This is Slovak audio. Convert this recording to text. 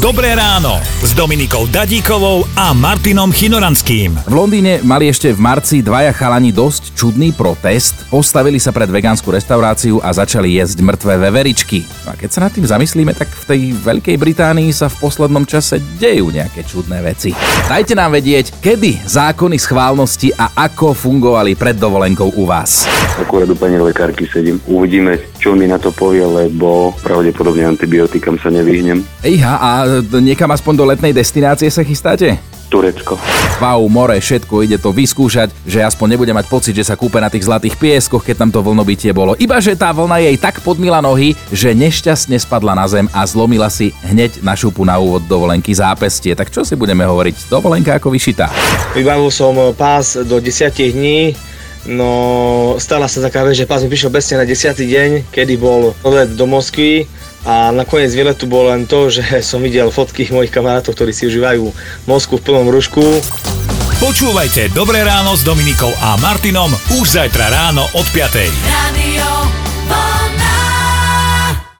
Dobré ráno s Dominikou Dadíkovou a Martinom Chinoranským. V Londýne mali ešte v marci dvaja chalani dosť čudný protest, postavili sa pred vegánsku reštauráciu a začali jesť mŕtve veveričky. No a keď sa nad tým zamyslíme, tak v tej Veľkej Británii sa v poslednom čase dejú nejaké čudné veci. Dajte nám vedieť, kedy zákony schválnosti a ako fungovali pred dovolenkou u vás. Akurát u pani lekárky sedím. Uvidíme, čo mi na to povie, lebo pravdepodobne antibiotikám sa nevyhnem. Ejha, a niekam aspoň do letnej destinácie sa chystáte? Turecko. Wow, more, všetko ide to vyskúšať, že aspoň nebude mať pocit, že sa kúpe na tých zlatých pieskoch, keď tam to vlnobytie bolo. Iba, že tá vlna jej tak podmila nohy, že nešťastne spadla na zem a zlomila si hneď na šupu na úvod dovolenky zápestie. Tak čo si budeme hovoriť? Dovolenka ako vyšitá. Vybavil som pás do 10 dní, no stala sa taká vec, že pás mi prišiel presne na 10. deň, kedy bol let do Moskvy a nakoniec výletu bolo len to, že som videl fotky mojich kamarátov, ktorí si užívajú Moskvu v plnom rušku. Počúvajte Dobré ráno s Dominikou a Martinom už zajtra ráno od 5. Radio.